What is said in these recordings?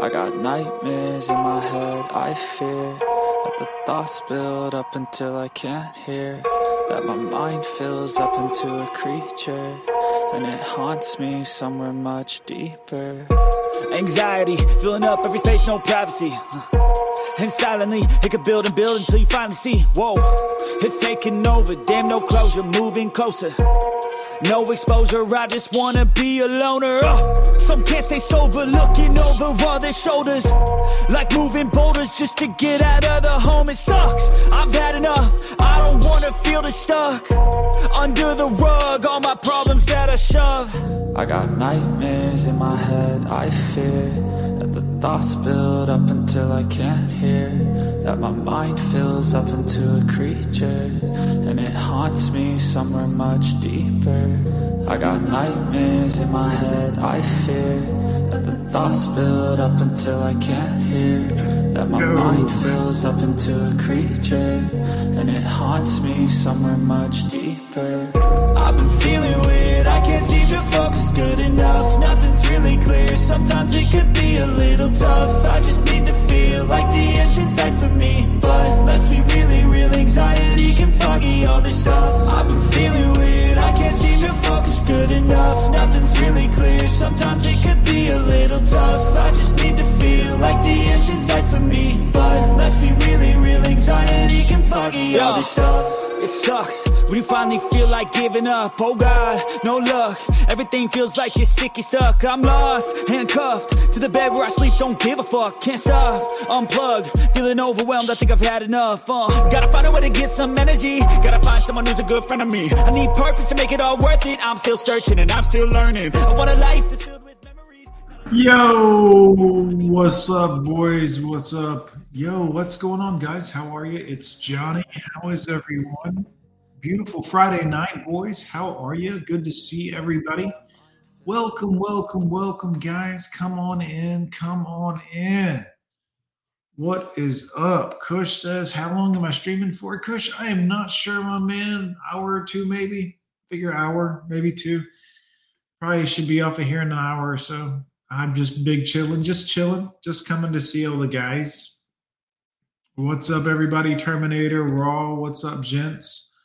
I got nightmares in my head, I fear that the thoughts build up until I can't hear. That my mind fills up into a creature, and it haunts me somewhere much deeper. Anxiety, filling up every space, no privacy. Uh, and silently, it could build and build until you finally see, whoa, it's taking over, damn no closure, moving closer. No exposure, I just wanna be a loner. Uh, some can't stay sober, looking over all their shoulders. Like moving boulders just to get out of the home. It sucks, I've had enough. I don't wanna feel the stuck under the rug. All my problems that I shove. I got nightmares in my head, I fear that the thoughts build up until I can't hear. That my mind fills up into a creature, and it haunts me somewhere much deeper. I got nightmares in my head, I fear that the thoughts build up until I can't hear. That my mind fills up into a creature, and it haunts me somewhere much deeper. I've been feeling weird, I can't seem to focus good enough. Nothing's really clear, sometimes it could be a little tough. I just need to feel like the end's in sight for me. But let's really real, anxiety can foggy all this stuff. I've been feeling weird, I can't seem to focus good enough. Nothing's really clear, sometimes it could be a little tough. I just need to feel like the end's in sight for me. But let's be really real, anxiety can foggy all this stuff. It sucks when you finally feel like giving up. Oh God, no luck. Everything feels like you're sticky stuck. I'm lost, handcuffed to the bed where I sleep. Don't give a fuck. Can't stop, unplug. Feeling overwhelmed. I think I've had enough. Uh, gotta find a way to get some energy. Gotta find someone who's a good friend of me. I need purpose to make it all worth it. I'm still searching and I'm still learning. I want a life that's filled. Yo, what's up, boys? What's up? Yo, what's going on, guys? How are you? It's Johnny. How is everyone? Beautiful Friday night, boys. How are you? Good to see everybody. Welcome, welcome, welcome, guys. Come on in. Come on in. What is up? Kush says, How long am I streaming for? Kush, I am not sure, my man. Hour or two, maybe. Figure hour, maybe two. Probably should be off of here in an hour or so. I'm just big chilling, just chilling, just coming to see all the guys. What's up, everybody? Terminator, Raw. What's up, gents?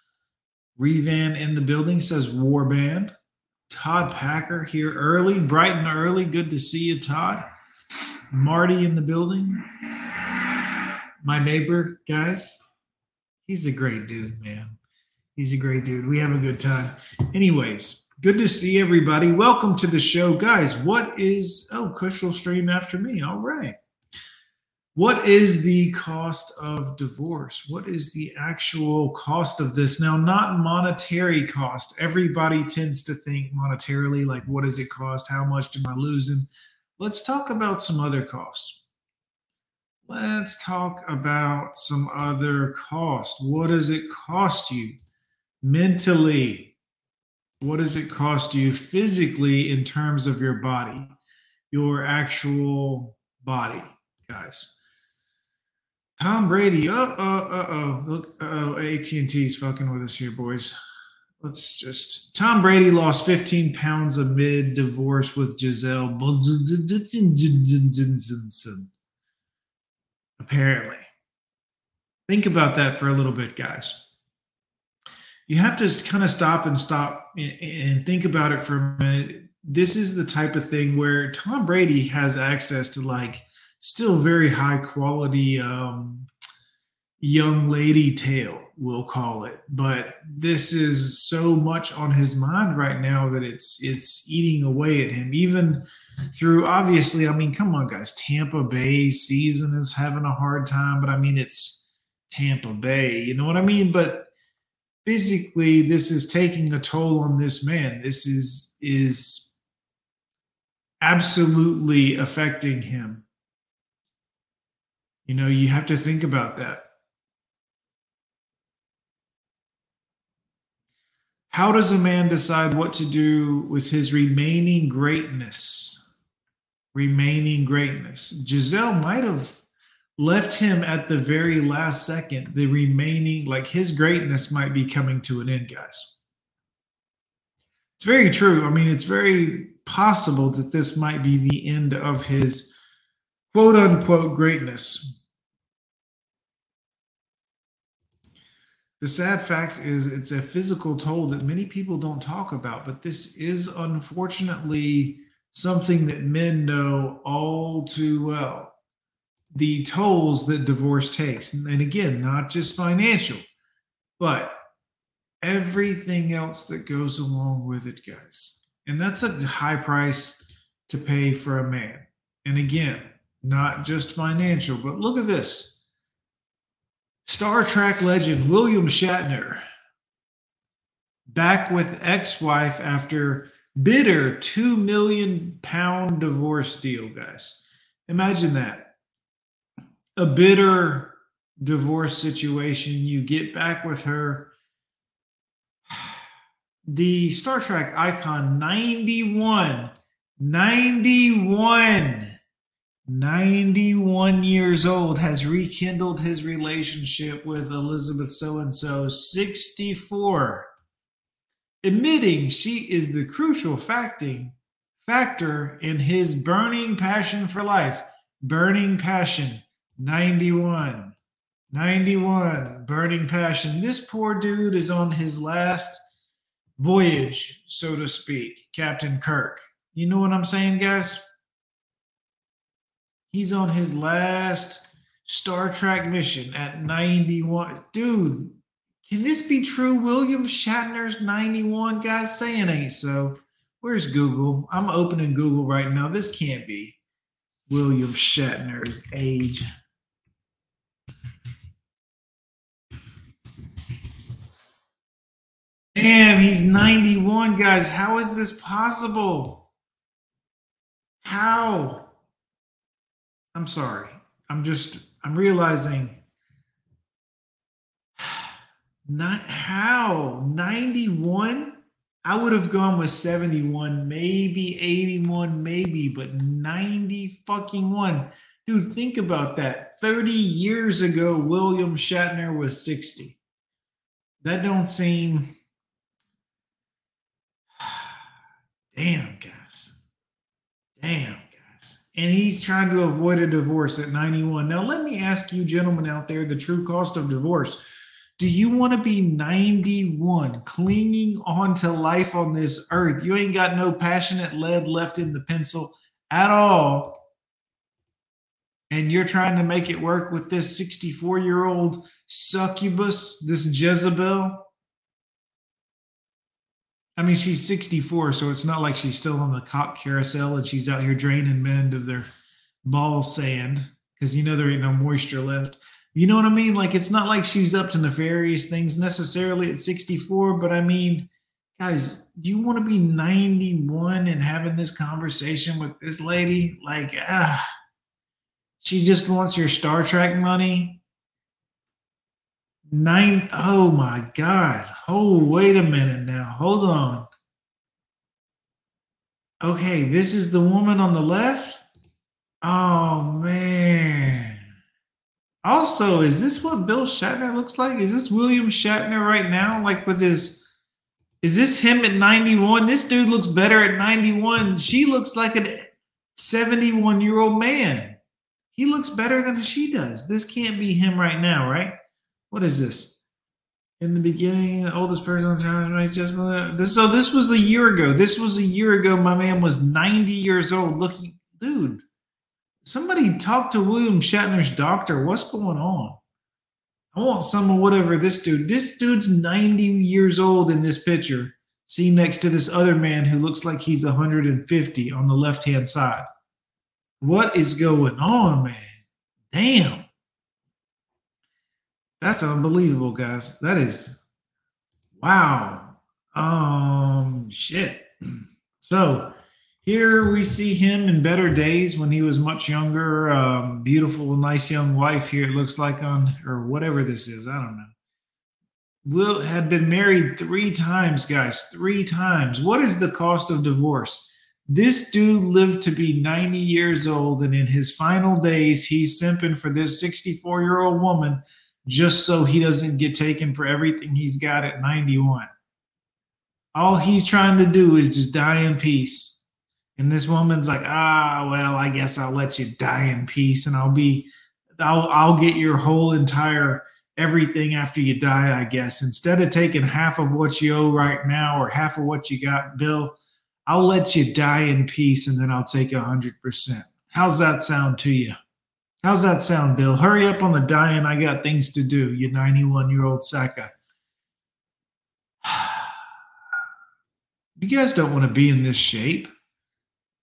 Revan in the building says Warband. Todd Packer here early, bright and early. Good to see you, Todd. Marty in the building. My neighbor, guys. He's a great dude, man. He's a great dude. We have a good time. Anyways, good to see everybody. Welcome to the show, guys. What is oh, will stream after me. All right. What is the cost of divorce? What is the actual cost of this? Now, not monetary cost. Everybody tends to think monetarily, like what does it cost? How much am I losing? Let's talk about some other costs. Let's talk about some other cost. What does it cost you mentally? What does it cost you physically in terms of your body, your actual body, guys? Tom Brady. Uh oh, uh oh. Look, uh oh. AT and T's fucking with us here, boys. Let's just. Tom Brady lost 15 pounds amid divorce with Giselle. Apparently, think about that for a little bit, guys. You have to kind of stop and stop and think about it for a minute. This is the type of thing where Tom Brady has access to like still very high quality um, young lady tale, we'll call it. But this is so much on his mind right now that it's it's eating away at him. Even through obviously, I mean, come on, guys, Tampa Bay season is having a hard time, but I mean, it's Tampa Bay, you know what I mean? But physically, this is taking a toll on this man. This is is absolutely affecting him you know, you have to think about that. How does a man decide what to do with his remaining greatness? Remaining greatness. Giselle might have left him at the very last second. The remaining, like his greatness might be coming to an end, guys. It's very true. I mean, it's very possible that this might be the end of his quote unquote greatness. The sad fact is, it's a physical toll that many people don't talk about, but this is unfortunately something that men know all too well. The tolls that divorce takes. And again, not just financial, but everything else that goes along with it, guys. And that's a high price to pay for a man. And again, not just financial, but look at this Star Trek legend William Shatner back with ex wife after bitter 2 million pound divorce deal, guys. Imagine that. A bitter divorce situation. You get back with her. The Star Trek icon 91. 91 91 years old, has rekindled his relationship with Elizabeth so and so, 64, admitting she is the crucial facting, factor in his burning passion for life. Burning passion, 91. 91, burning passion. This poor dude is on his last voyage, so to speak, Captain Kirk. You know what I'm saying, guys? He's on his last Star Trek mission at 91. Dude, can this be true? William Shatner's 91? Guys, saying ain't so. Where's Google? I'm opening Google right now. This can't be William Shatner's age. Damn, he's 91, guys. How is this possible? How? I'm sorry. I'm just, I'm realizing not how 91 i would have gone with 71 maybe 81 maybe but 90 fucking one dude think about that 30 years ago william shatner was 60 that don't seem damn guys damn guys. and he's trying to avoid a divorce at 91. Now, let me ask you, gentlemen out there, the true cost of divorce. Do you want to be 91, clinging on to life on this earth? You ain't got no passionate lead left in the pencil at all. And you're trying to make it work with this 64 year old succubus, this Jezebel. I mean, she's 64, so it's not like she's still on the cop carousel and she's out here draining men of their ball sand because you know there ain't no moisture left. You know what I mean? Like it's not like she's up to nefarious things necessarily at 64, but I mean, guys, do you want to be 91 and having this conversation with this lady? Like, ah, she just wants your Star Trek money. Nine, oh my God. Oh, wait a minute now. Hold on. Okay, this is the woman on the left. Oh, man. Also, is this what Bill Shatner looks like? Is this William Shatner right now? Like with his. Is this him at 91? This dude looks better at 91. She looks like a 71 year old man. He looks better than she does. This can't be him right now, right? What is this? In the beginning, the oldest person on time, right? Just this. So this was a year ago. This was a year ago. My man was 90 years old. Looking, dude. Somebody talk to William Shatner's doctor. What's going on? I want some of whatever this dude. This dude's 90 years old in this picture. See next to this other man who looks like he's 150 on the left hand side. What is going on, man? Damn. That's unbelievable, guys. That is wow. Um shit. So here we see him in better days when he was much younger. Um, beautiful, nice young wife here, it looks like on or whatever this is. I don't know. Will had been married three times, guys. Three times. What is the cost of divorce? This dude lived to be 90 years old, and in his final days, he's simping for this 64 year old woman just so he doesn't get taken for everything he's got at 91. All he's trying to do is just die in peace. And this woman's like, ah, well, I guess I'll let you die in peace and I'll be, I'll, I'll get your whole entire everything after you die, I guess. Instead of taking half of what you owe right now or half of what you got, Bill, I'll let you die in peace and then I'll take a 100%. How's that sound to you? How's that sound, Bill? Hurry up on the dying. I got things to do, you 91 year old Saka. You guys don't want to be in this shape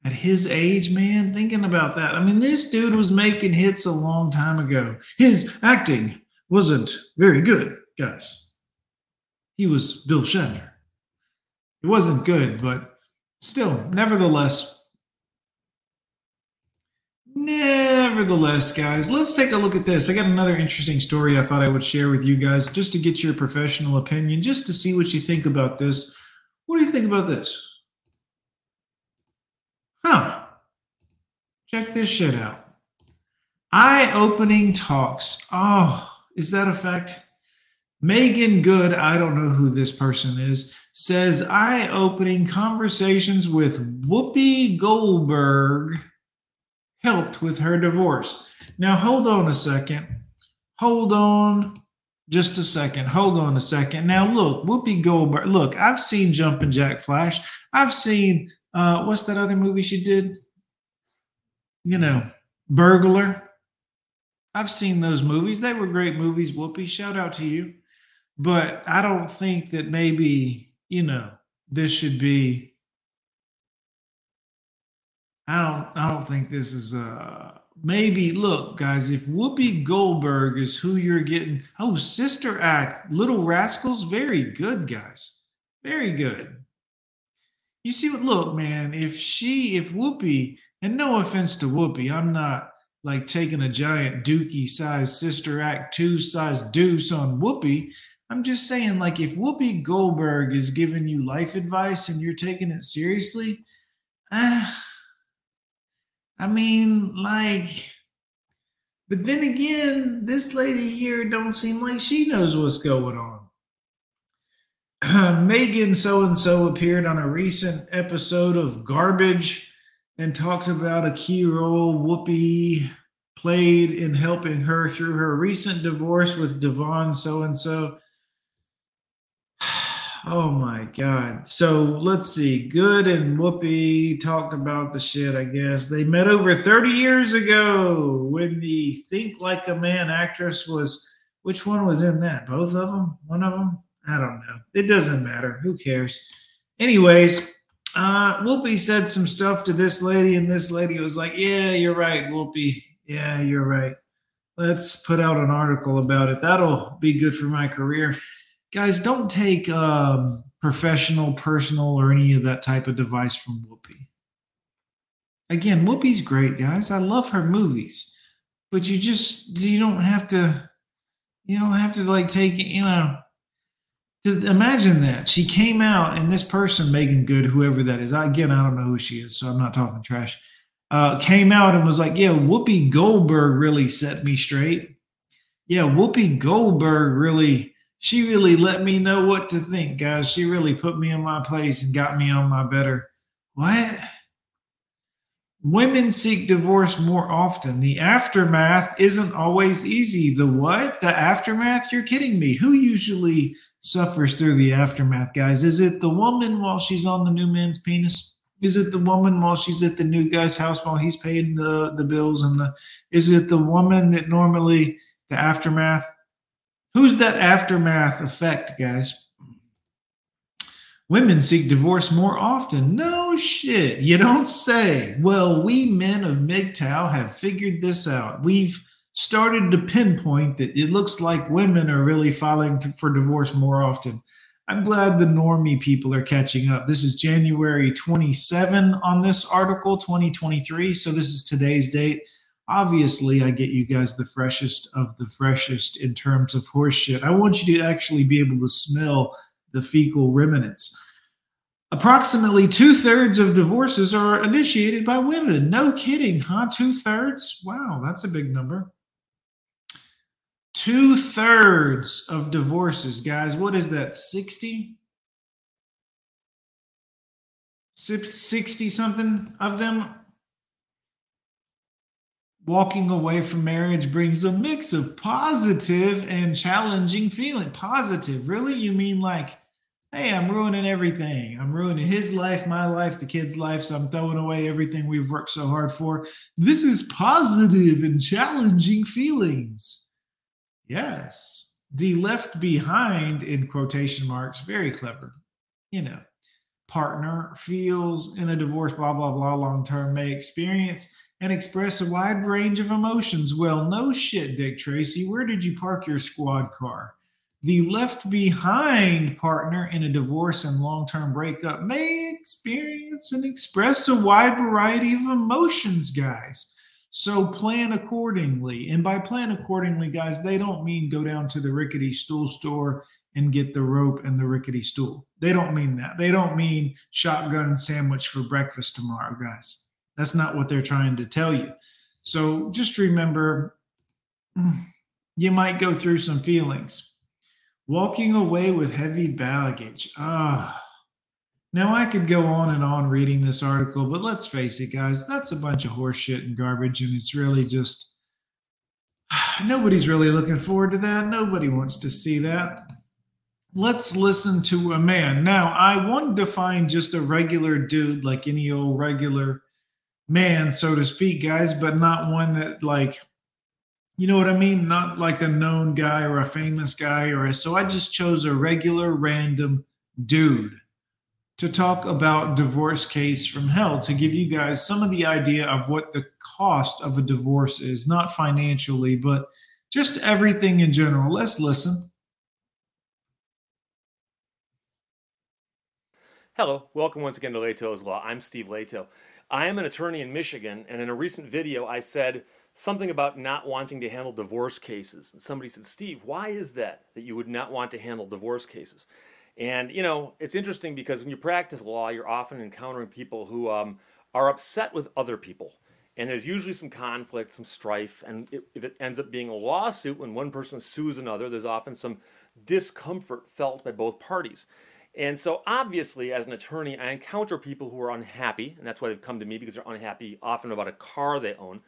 at his age, man. Thinking about that. I mean, this dude was making hits a long time ago. His acting wasn't very good, guys. He was Bill Shatner. It wasn't good, but still, nevertheless, nevertheless, guys, let's take a look at this. I got another interesting story I thought I would share with you guys just to get your professional opinion, just to see what you think about this. What do you think about this? Huh. Check this shit out. Eye opening talks. Oh, is that a fact? Meagan Good, I don't know who this person is, says eye opening conversations with Whoopi Goldberg helped with her divorce. Now, hold on a second. Hold on just a second. Hold on a second. Now, look, Whoopi Goldberg. Look, I've seen Jumpin' Jack Flash. I've seen, uh, what's that other movie she did? You know, Burglar. I've seen those movies. They were great movies, Whoopi. Shout out to you. But I don't think that maybe, you know, this should be I don't I don't think this is uh maybe look, guys, if Whoopi Goldberg is who you're getting, oh, Sister Act, Little Rascals, very good, guys. Very good. You see what look, man, if she if Whoopi, and no offense to Whoopi, I'm not like taking a giant dookie size sister act two size deuce on Whoopi. I'm just saying, like, if Whoopi Goldberg is giving you life advice and you're taking it seriously, ah, I mean, like, but then again, this lady here don't seem like she knows what's going on. Megan so and so appeared on a recent episode of Garbage and talked about a key role Whoopi played in helping her through her recent divorce with Devon so and so. Oh my God. So let's see. Good and Whoopi talked about the shit, I guess. They met over 30 years ago when the Think Like a Man actress was. Which one was in that? Both of them? One of them? I don't know. It doesn't matter. Who cares? Anyways, uh, Whoopi said some stuff to this lady, and this lady was like, Yeah, you're right, Whoopi. Yeah, you're right. Let's put out an article about it. That'll be good for my career guys, don't take um, professional, personal, or any of that type of device from Whoopi. Again, Whoopi's great, guys. I love her movies, but you just you don't have to, you don't have to like take you know. To imagine that she came out and this person, Meagan Good, whoever that is, again, I don't know who she is, so I'm not talking trash. Uh, came out and was like, "Yeah, Whoopi Goldberg really set me straight. Yeah, Whoopi Goldberg really." She really let me know what to think, guys. She really put me in my place and got me on my better. What? Women seek divorce more often. The aftermath isn't always easy. The what? The aftermath? You're kidding me. Who usually suffers through the aftermath, guys? Is it the woman while she's on the new man's penis? Is it the woman while she's at the new guy's house while he's paying the, the bills and the is it the woman that normally the aftermath Who's that aftermath effect, guys? Women seek divorce more often. No shit. You don't say. Well, we men of MGTOW have figured this out. We've started to pinpoint that it looks like women are really filing for divorce more often. I'm glad the normie people are catching up. This is January 27 on this article, 2023. So this is today's date obviously I get you guys the freshest of the freshest in terms of horse shit. I want you to actually be able to smell the fecal remnants. Approximately two thirds of divorces are initiated by women. No kidding, huh? Two thirds? Wow, that's a big number. Two thirds of divorces, guys. What is that? 60? 60 something of them walking away from marriage brings a mix of positive and challenging feeling. Positive, really? You mean like, hey, I'm ruining everything. I'm ruining his life, my life, the kid's life. So I'm throwing away everything we've worked so hard for. This is positive and challenging feelings. Yes. The left behind, in quotation marks, very clever. You know, partner feels in a divorce, blah, blah, blah, long term may experience and express a wide range of emotions. Well, no shit, Dick Tracy. Where did you park your squad car? The left behind partner in a divorce and long term breakup may experience and express a wide variety of emotions, guys. So plan accordingly. And by plan accordingly, guys, they don't mean go down to the rickety stool store and get the rope and the rickety stool. They don't mean that. They don't mean shotgun sandwich for breakfast tomorrow, guys. That's not what they're trying to tell you. So just remember you might go through some feelings. Walking away with heavy baggage. Ah. Now I could go on and on reading this article, but let's face it, guys, that's a bunch of horseshit and garbage, and it's really just nobody's really looking forward to that. Nobody wants to see that. Let's listen to a man. Now, I wanted to find just a regular dude, like any old regular man, so to speak, guys, but not one that like you know what I mean? Not like a known guy or a famous guy or a, so I just chose a regular random dude to talk about divorce case from hell to give you guys some of the idea of what the cost of a divorce is, not financially, but just everything in general. Let's listen. Hello, welcome once again to Lehto's Law. I'm Steve Lehto. I am an attorney in Michigan, and in a recent video, I said something about not wanting to handle divorce cases. And somebody said, Steve, why is that, that you would not want to handle divorce cases? And, you know, it's interesting because when you practice law, you're often encountering people who um, are upset with other people. And there's usually some conflict, some strife. And if it ends up being a lawsuit, when one person sues another, there's often some discomfort felt by both parties. And so, obviously, as an attorney, I encounter people who are unhappy, and that's why they've come to me because they're unhappy often about a car they own.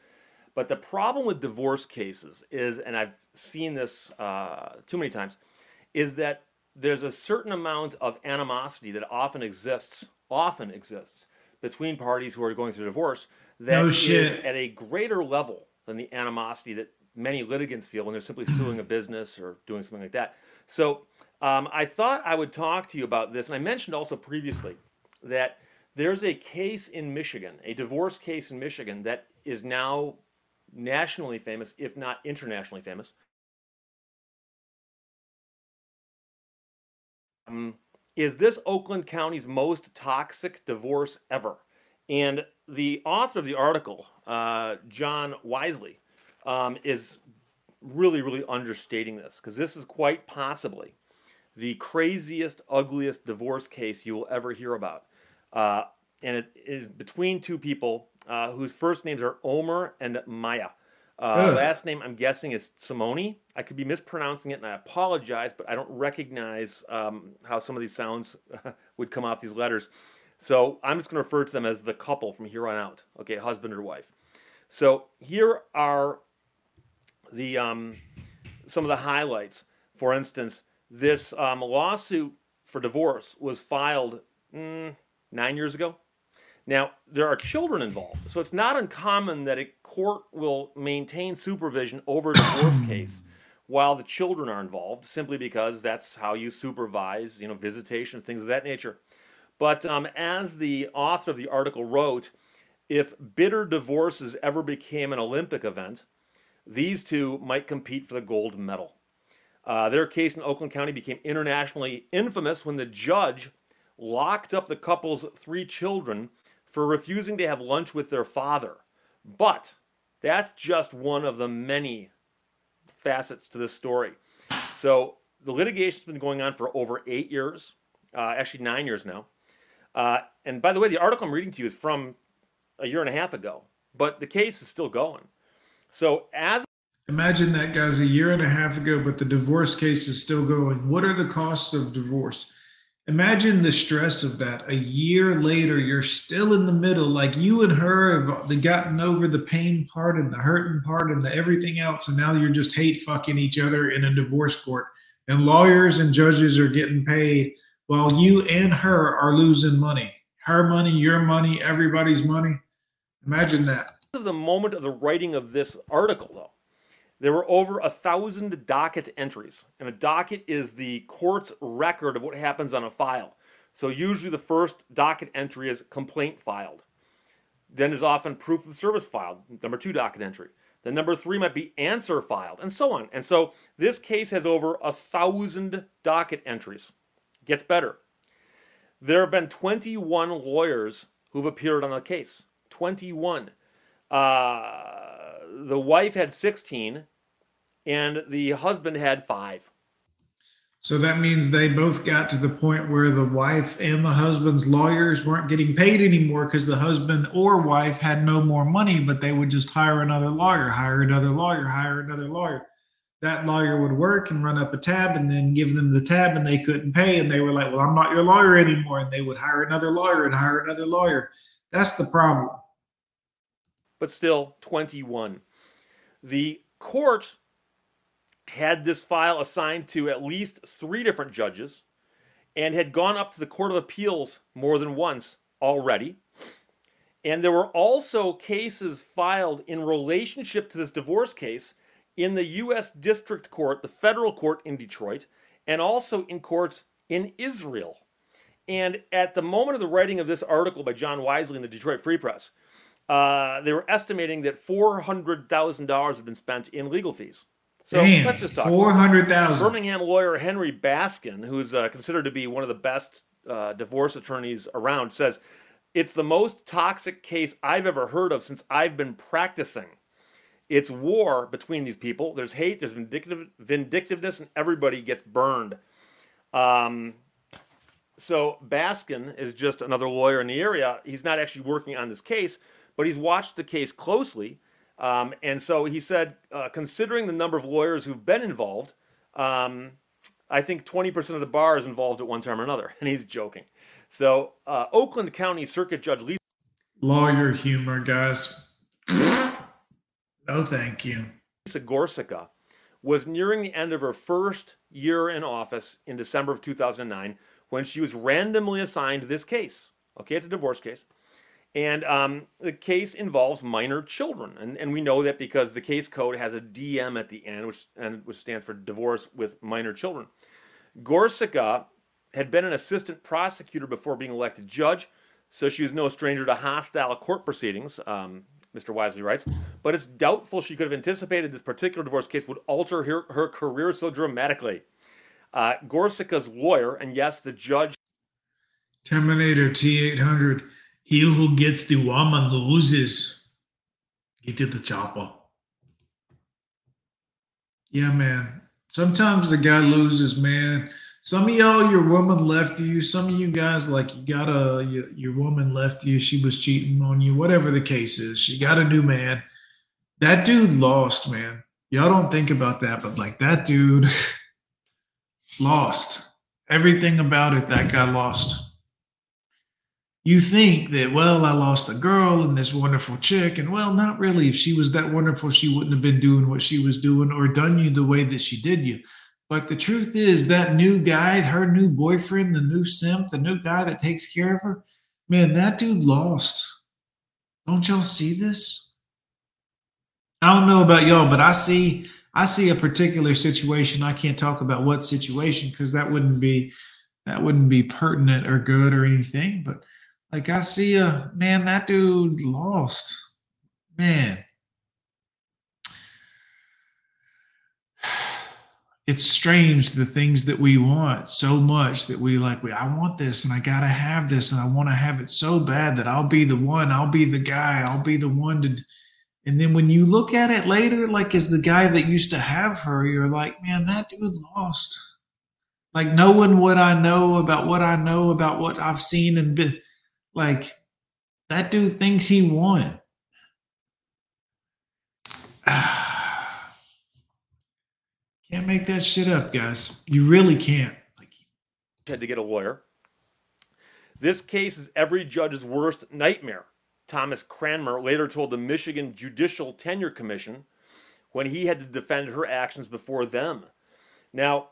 But the problem with divorce cases is, and I've seen this uh, too many times, is that there's a certain amount of animosity that often exists, often exists between parties who are going through divorce that no is at a greater level than the animosity that many litigants feel when they're simply suing a business or doing something like that. So um, I thought I would talk to you about this, and I mentioned also previously that there's a case in Michigan, a divorce case in Michigan that is now nationally famous, if not internationally famous. Um, is this Oakland County's most toxic divorce ever? And the author of the article, uh, John Wisely, um, is really, really understating this because this is quite possibly the craziest, ugliest divorce case you will ever hear about. Uh, and it is between two people uh, whose first names are Omer and Maya. Uh, last name, I'm guessing, is Simone. I could be mispronouncing it, and I apologize, but I don't recognize um, how some of these sounds would come off these letters. So I'm just going to refer to them as the couple from here on out. Okay, husband or wife. So here are the um, some of the highlights. For instance, this um, lawsuit for divorce was filed mm, nine years ago. Now, there are children involved, so it's not uncommon that a court will maintain supervision over a divorce case while the children are involved, simply because that's how you supervise, you know, visitations, things of that nature. But um, as the author of the article wrote, if bitter divorces ever became an Olympic event, these two might compete for the gold medal. Uh, their case in Oakland County became internationally infamous when the judge locked up the couple's three children for refusing to have lunch with their father. But that's just one of the many facets to this story. So the litigation's been going on for over eight years, uh, actually nine years now. Uh, and by the way, the article I'm reading to you is from a year and a half ago, but the case is still going. So as Imagine that, guys, a year and a half ago, but the divorce case is still going. What are the costs of divorce? Imagine the stress of that. A year later, you're still in the middle. Like you and her have gotten over the pain part and the hurting part and the everything else. And now you're just hate fucking each other in a divorce court. And lawyers and judges are getting paid while you and her are losing money. Her money, your money, everybody's money. Imagine that. The moment of the writing of this article, though, there were over a thousand docket entries, and a docket is the court's record of what happens on a file. So usually the first docket entry is complaint filed. Then there's often proof of service filed, number two docket entry. Then number three might be answer filed, and so on. And so this case has over a thousand docket entries. Gets better. There have been 21 lawyers who've appeared on the case. 21. Uh, the wife had 16 and the husband had five. So that means they both got to the point where the wife and the husband's lawyers weren't getting paid anymore because the husband or wife had no more money, but they would just hire another lawyer, hire another lawyer, hire another lawyer. That lawyer would work and run up a tab and then give them the tab and they couldn't pay. And they were like, Well, I'm not your lawyer anymore. And they would hire another lawyer and hire another lawyer. That's the problem. But still, 21. The court had this file assigned to at least three different judges and had gone up to the Court of Appeals more than once already. And there were also cases filed in relationship to this divorce case in the U.S. District Court, the federal court in Detroit, and also in courts in Israel. And at the moment of the writing of this article by John Wisely in the Detroit Free Press, uh, they were estimating that $400,000 had been spent in legal fees. So Damn, let's just talk. Four hundred thousand. Birmingham lawyer Henry Baskin, who's uh, considered to be one of the best uh, divorce attorneys around, says it's the most toxic case I've ever heard of since I've been practicing. It's war between these people. There's hate. There's vindictive, vindictiveness, and everybody gets burned. Um, so Baskin is just another lawyer in the area. He's not actually working on this case, but he's watched the case closely um, and so he said, uh, considering the number of lawyers who've been involved, um, I think 20% of the bar is involved at one time or another. And he's joking. So uh, Oakland County Circuit Judge Lisa. Lawyer humor, guys. no, thank you. Lisa Gorcyca was nearing the end of her first year in office in December of 2009 when she was randomly assigned this case. Okay, it's a divorce case. And um, the case involves minor children. And, and we know that because the case code has a DM at the end, which, and, which stands for divorce with minor children. Gorcyca had been an assistant prosecutor before being elected judge, so she was no stranger to hostile court proceedings, um, Mr. Wisely writes. But it's doubtful she could have anticipated this particular divorce case would alter her, her career so dramatically. Uh, Gorcyca's lawyer, and yes, the judge. Terminator T 800 he who gets the woman loses. Get to the chopper. Yeah, man. Sometimes the guy loses, man. Some of y'all, your woman left you. Some of you guys, like you got a your, your woman left you. She was cheating on you. Whatever the case is, she got a new man. That dude lost, man. Y'all don't think about that, but like that dude lost everything about it. That guy lost you think that, well, I lost a girl and this wonderful chick. And well, not really. If she was that wonderful, she wouldn't have been doing what she was doing or done you the way that she did you. But the truth is, that new guy, her new boyfriend, the new simp, the new guy that takes care of her, man, that dude lost. Don't y'all see this? I don't know about y'all, but I see I see a particular situation. I can't talk about what situation because that wouldn't be that wouldn't be pertinent or good or anything. But like I see a man, that dude lost. Man. It's strange the things that we want so much that we like, we I want this and I gotta have this and I want to have it so bad that I'll be the one, I'll be the guy, I'll be the one to and then when you look at it later, like as the guy that used to have her, you're like, man, that dude lost. Like knowing what I know about what I know about what I've seen and been like that dude thinks he won. can't make that shit up, guys. You really can't. Like had to get a lawyer. This case is every judge's worst nightmare. Thomas Cranmer later told the Michigan Judicial Tenure Commission when he had to defend her actions before them. Now,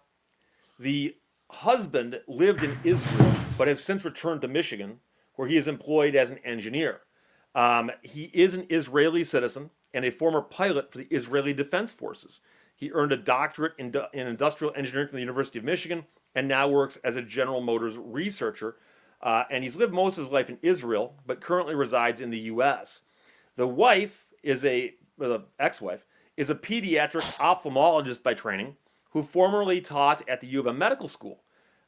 the husband lived in Israel but has since returned to Michigan, where he is employed as an engineer. Um, he is an Israeli citizen and a former pilot for the Israeli Defense Forces. He earned a doctorate in, in industrial engineering from the University of Michigan and now works as a General Motors researcher. Uh, and he's lived most of his life in Israel, but currently resides in the U.S. The wife is a, the ex-wife is a pediatric ophthalmologist by training, who formerly taught at the U of M Medical School.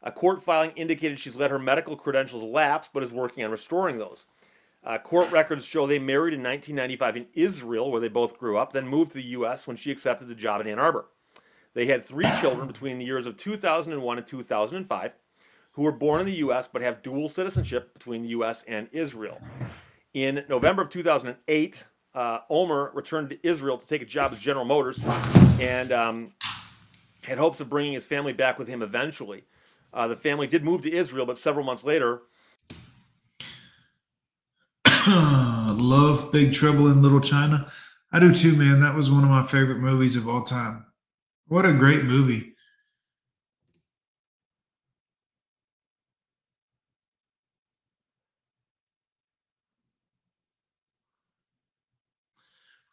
A court filing indicated she's let her medical credentials lapse, but is working on restoring those. Uh, court records show they married in 1995 in Israel, where they both grew up, then moved to the U.S. when she accepted the job in Ann Arbor. They had three children between the years of 2001 and 2005 who were born in the U.S. but have dual citizenship between the U.S. and Israel. In November of 2008, uh, Omer returned to Israel to take a job as General Motors and um, had hopes of bringing his family back with him eventually. Uh, the family did move to Israel, but several months later, Love Big Trouble in Little China. I do too, man. That was one of my favorite movies of all time. What a great movie.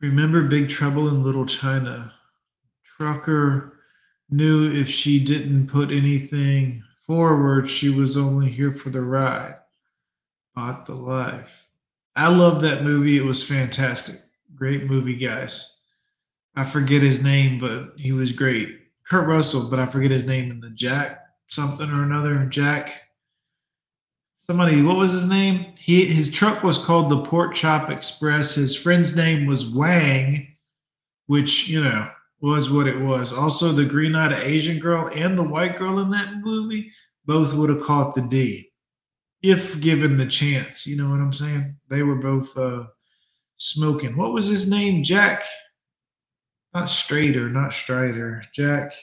Remember Big Trouble in Little China? Trucker knew if she didn't put anything forward, she was only here for the ride. not the life. I love that movie. It was fantastic. Great movie, guys. I forget his name, but he was great. Kurt Russell, but I forget his name in the Jack something or another. Jack. Somebody, what was his name? He his truck was called the Pork Chop Express. His friend's name was Wang, which you know was what it was. Also, the green-eyed Asian girl and the white girl in that movie both would have caught the D if given the chance. You know what I'm saying? They were both uh, smoking. What was his name? Jack. Not Strader, not Strider. Jack.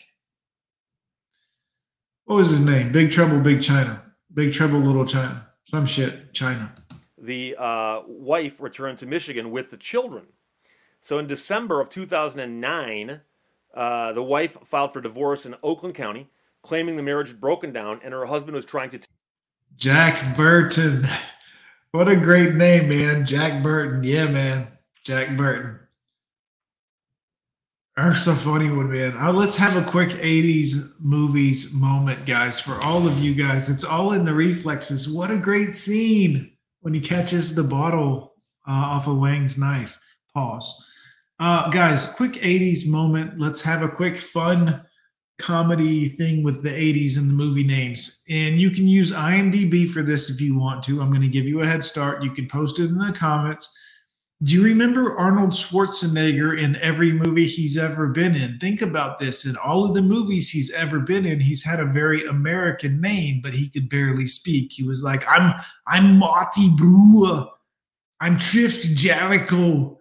What was his name? Big Trouble, Big China. Big Trouble, Little China. Some shit, China. The uh, wife returned to Michigan with the children. So in December of 2009, uh, the wife filed for divorce in Oakland County, claiming the marriage had broken down and her husband was trying to. T- Jack Burton. What a great name, man. Jack Burton. Yeah, man. Jack Burton. That's a funny one, man. Uh, let's have a quick 80s movies moment, guys, for all of you guys. It's all in the reflexes. What a great scene when he catches the bottle uh, off of Wang's knife. Pause. Uh, guys, quick 80s moment. Let's have a quick fun comedy thing with the 80s and the movie names. And you can use IMDb for this if you want to. I'm going to give you a head start. You can post it in the comments. Do you remember Arnold Schwarzenegger in every movie he's ever been in? Think about this. In all of the movies he's ever been in, he's had a very American name, but he could barely speak. He was like, I'm I'm Marty Brewer. I'm Trift Jericho.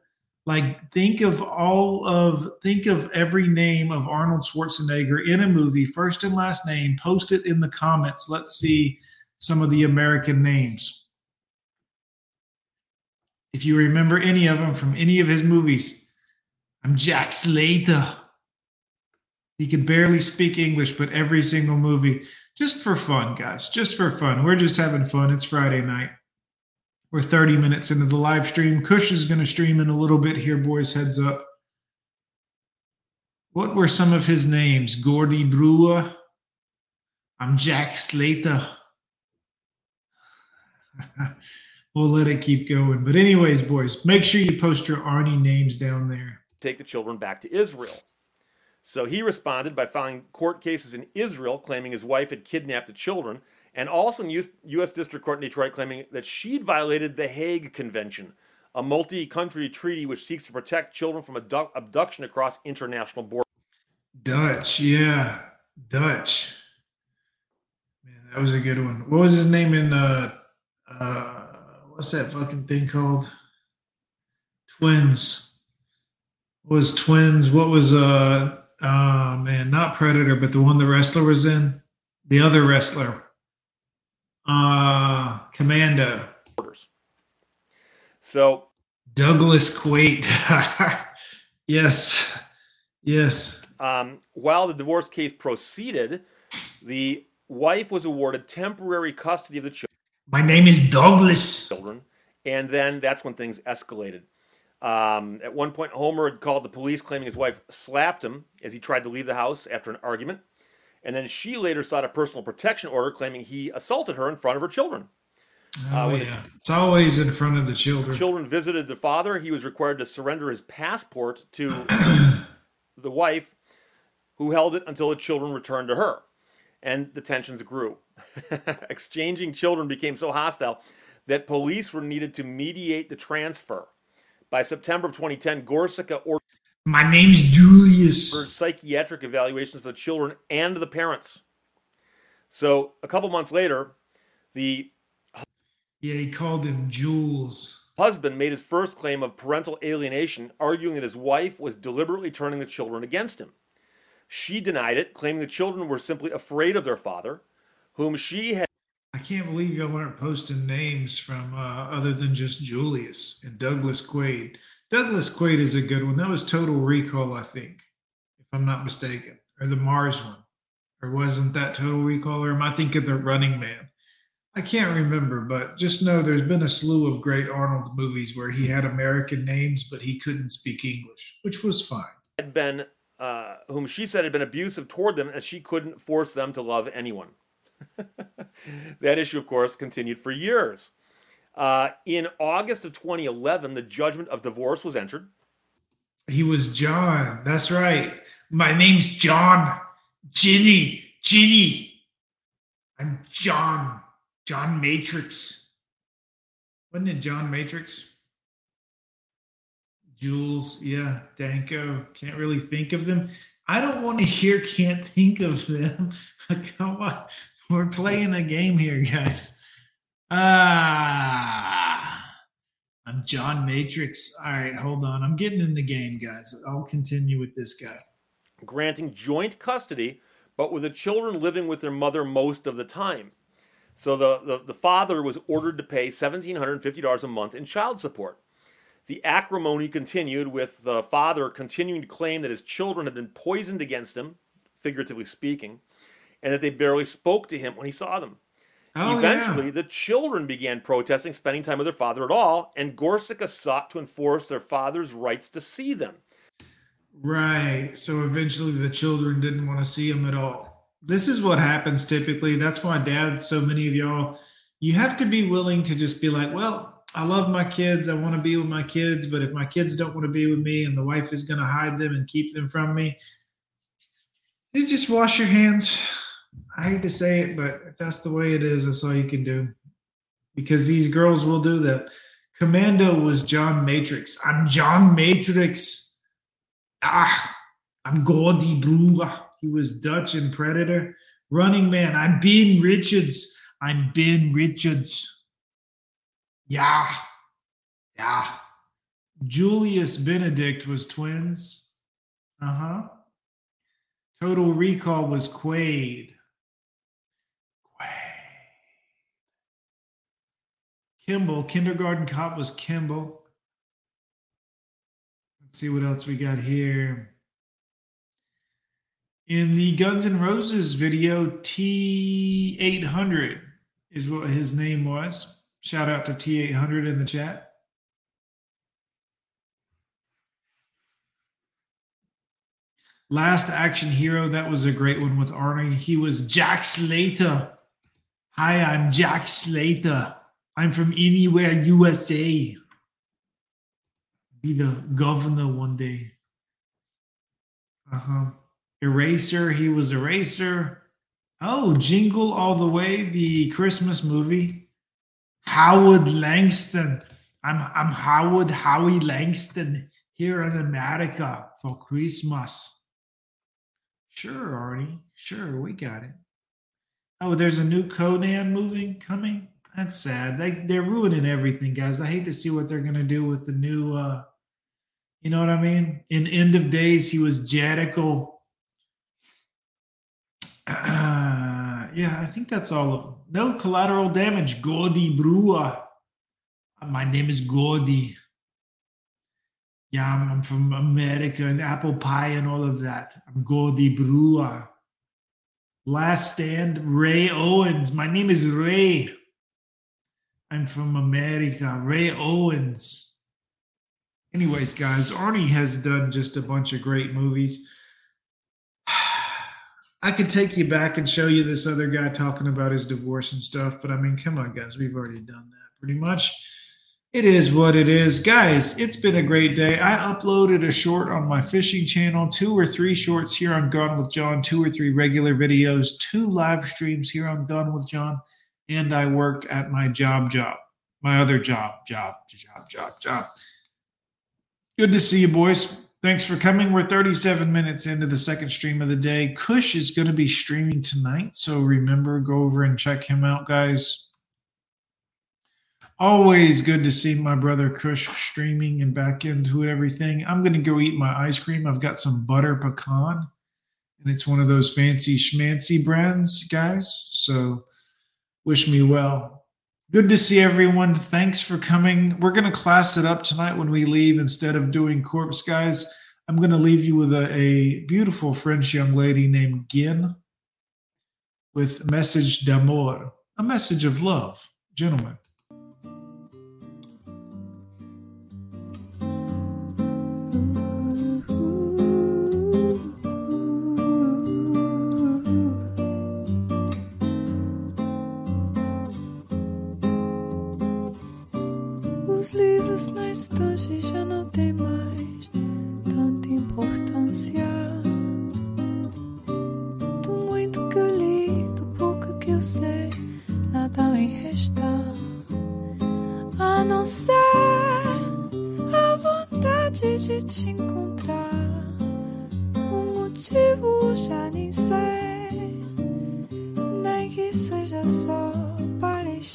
Like think of all of think of every name of Arnold Schwarzenegger in a movie, first and last name, post it in the comments. Let's see some of the American names. If you remember any of them from any of his movies, I'm Jack Slater. He could barely speak English, but every single movie, just for fun, guys, just for fun. We're just having fun. It's Friday night. We're 30 minutes into the live stream. Kush is going to stream in a little bit here, boys. Heads up. What were some of his names? Gordy Brewer. I'm Jack Slater. we'll let it keep going. But, anyways, boys, make sure you post your Arnie names down there. Take the children back to Israel. So he responded by filing court cases in Israel, claiming his wife had kidnapped the children and also in U.S. District Court in Detroit claiming that she'd violated the Hague Convention, a multi country treaty which seeks to protect children from abduction across international borders. Dutch, yeah, Dutch. Man, that was a good one. What was his name in uh, uh, what's that fucking thing called? Twins. What was Twins? What was uh, uh man, not Predator, but the one the wrestler was in? The other wrestler Uh, Commando. Orders. So Douglas Quaid. yes. Yes. um, while the divorce case proceeded, the wife was awarded temporary custody of the children. My name is Douglas. children. And then that's when things escalated. Um, at one point, Homer had called the police claiming his wife slapped him as he tried to leave the house after an argument. And then she later sought a personal protection order claiming he assaulted her in front of her children. Uh, oh, when the- yeah. It's always in front of the children. Children visited the father. He was required to surrender his passport to the wife, who held it until the children returned to her. And the tensions grew. Exchanging children became so hostile that police were needed to mediate the transfer. By September of 2010, Gorcyca ordered My name's Julius. psychiatric evaluations for the children and the parents. So, a couple months later, the Yeah, he called him Jules. husband made his first claim of parental alienation, arguing that his wife was deliberately turning the children against him. She denied it, claiming the children were simply afraid of their father, whom she had I can't believe y'all aren't posting names from uh, other than just Julius and Douglas Quaid. Douglas Quaid is a good one. That was Total Recall, I think, if I'm not mistaken, or the Mars one, or wasn't that Total Recall? Or am I thinking the Running Man? I can't remember, but just know there's been a slew of great Arnold movies where he had American names, but he couldn't speak English, which was fine. had been, uh, whom she said had been abusive toward them, as she couldn't force them to love anyone. that issue, of course, continued for years. Uh, in August of 2011, the judgment of divorce was entered. He was John. That's right. My name's John. Ginny. Ginny. I'm John. John Matrix. Wasn't it John Matrix? Jules. Yeah. Danko. Can't really think of them. I don't want to hear can't think of them. Come on. We're playing a game here, guys. Ah. I'm John Matrix. All right, hold on. I'm getting in the game, guys. I'll continue with this guy. granting joint custody, but with the children living with their mother most of the time. So the, the, the father was ordered to pay $1,750 a month in child support. The acrimony continued with the father continuing to claim that his children had been poisoned against him, figuratively speaking, and that they barely spoke to him when he saw them. Oh, Eventually, yeah. the children began protesting spending time with their father at all, and Gorcyca sought to enforce their father's rights to see them. Right. So eventually the children didn't want to see him at all. This is what happens typically. That's why, Dad, so many of y'all, you have to be willing to just be like, well, I love my kids. I want to be with my kids. But if my kids don't want to be with me and the wife is going to hide them and keep them from me, you just wash your hands. I hate to say it, but if that's the way it is, that's all you can do. Because these girls will do that. Commando was John Matrix. I'm John Matrix. Ah, I'm Gordy Brewer. He was Dutch in Predator. Running Man. I'm Ben Richards. I'm Ben Richards. Yeah. Yeah. Julius Benedict was twins. Uh huh. Total Recall was Quaid. Quaid. Kimball. Kindergarten Cop was Kimball. Let's see what else we got here. In the Guns N' Roses video, T800 is what his name was. Shout out to T800 in the chat. Last Action Hero, that was a great one with Arnie. He was Jack Slater. Hi, I'm Jack Slater. I'm from anywhere USA. Be the governor one day. Uh huh. Eraser, he was Eraser. Oh, Jingle All the Way, the Christmas movie. Howard Langston. I'm I'm Howard Howie Langston here in America for Christmas. Sure, Arnie. Sure, we got it. Oh, there's a new Conan movie coming. That's sad. They they're ruining everything, guys. I hate to see what they're gonna do with the new. uh You know what I mean? In End of Days, he was Jadical. yeah, I think that's all of them. No collateral damage. Gordy Brewer. My name is Gordy. Yeah, I'm, I'm from America and apple pie and all of that. I'm Gordy Brewer. Last stand, Ray Owens. My name is Ray. I'm from America. Ray Owens. Anyways, guys, Arnie has done just a bunch of great movies. I could take you back and show you this other guy talking about his divorce and stuff, but I mean, come on, guys, we've already done that pretty much. It is what it is. Guys, it's been a great day. I uploaded a short on my fishing channel, two or three shorts here on Gone with John, two or three regular videos, two live streams here on Gone with John, and I worked at my job, job, my other job, job, job, job, job. Good to see you, boys. Thanks for coming. We're 37 minutes into the second stream of the day. Kush is going to be streaming tonight. So remember, go over and check him out, guys. Always good to see my brother Kush streaming and back into everything. I'm going to go eat my ice cream. I've got some butter pecan, and it's one of those fancy schmancy brands, guys. So wish me well. Good to see everyone. Thanks for coming. We're going to class it up tonight when we leave instead of doing corpse, guys. I'm going to leave you with a, a beautiful French young lady named Gin with message d'amour, a message of love. Gentlemen.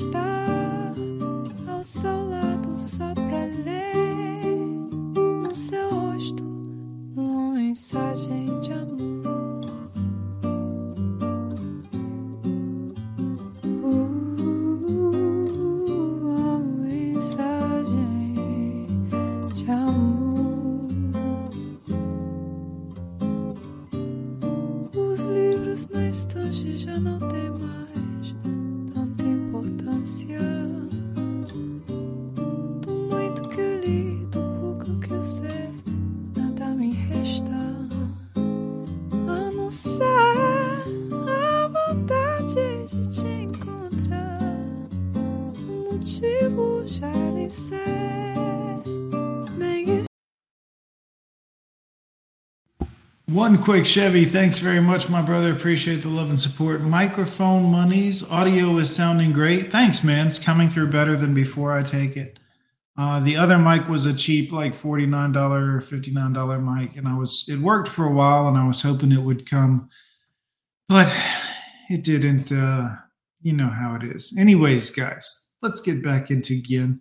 está One quick Chevy. Thanks very much, my brother. Appreciate the love and support. Microphone monies. Audio is sounding great. Thanks, man. It's coming through better than before. I take it. Uh, the other mic was a cheap, like $49 or $59 mic, and I was it worked for a while and I was hoping it would come, but it didn't. Uh, you know how it is. Anyways, guys, let's get back into again.